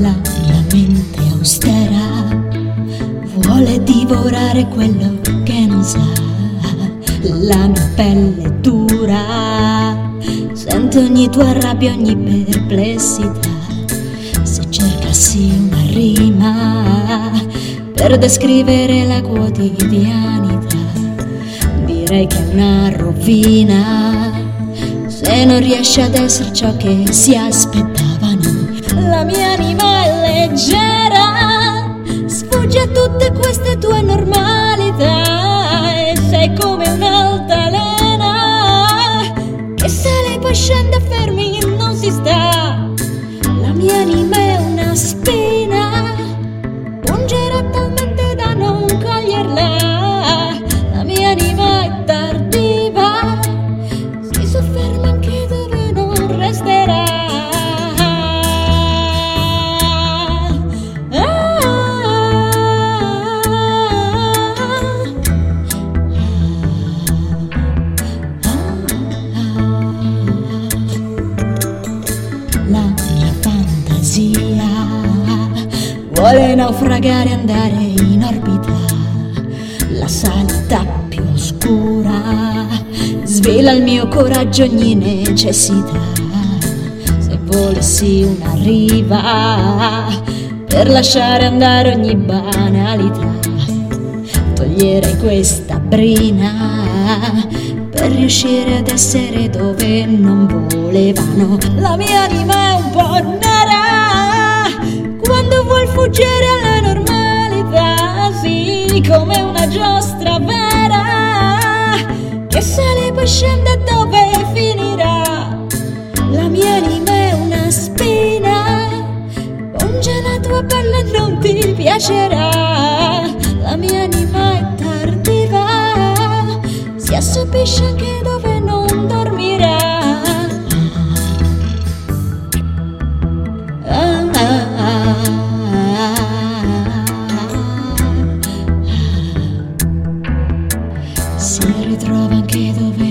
mente austera vuole divorare quello che non sa. La mia pelle dura, sento ogni tua rabbia, ogni perplessità. Se cercassi una rima per descrivere la quotidianità, direi che è una rovina. Se non riesce ad essere ciò che si aspettavano, la mia anima è leggera, sfugge a tutte queste tue normalità e sei come un'altalena che sale e poi scende fermi, non si sta. La mia anima è una spina, pungerà talmente da non coglierla. La mia anima è tardiva, si sofferma vuole naufragare e andare in orbita. La salita più oscura svela il mio coraggio ogni necessità. Se volessi una riva per lasciare andare ogni banalità, toglierei questa brina per riuscire ad essere dove non volevano. La mia anima è un po' nera quando vuol fuggire alla normalità, sì, come una giostra vera che sale e poi scende dove finirà. La mia anima è una spina, punge la tua pelle e non ti piacerà. La mia anima è tardiva, si assopisce anche dove. quedo ver.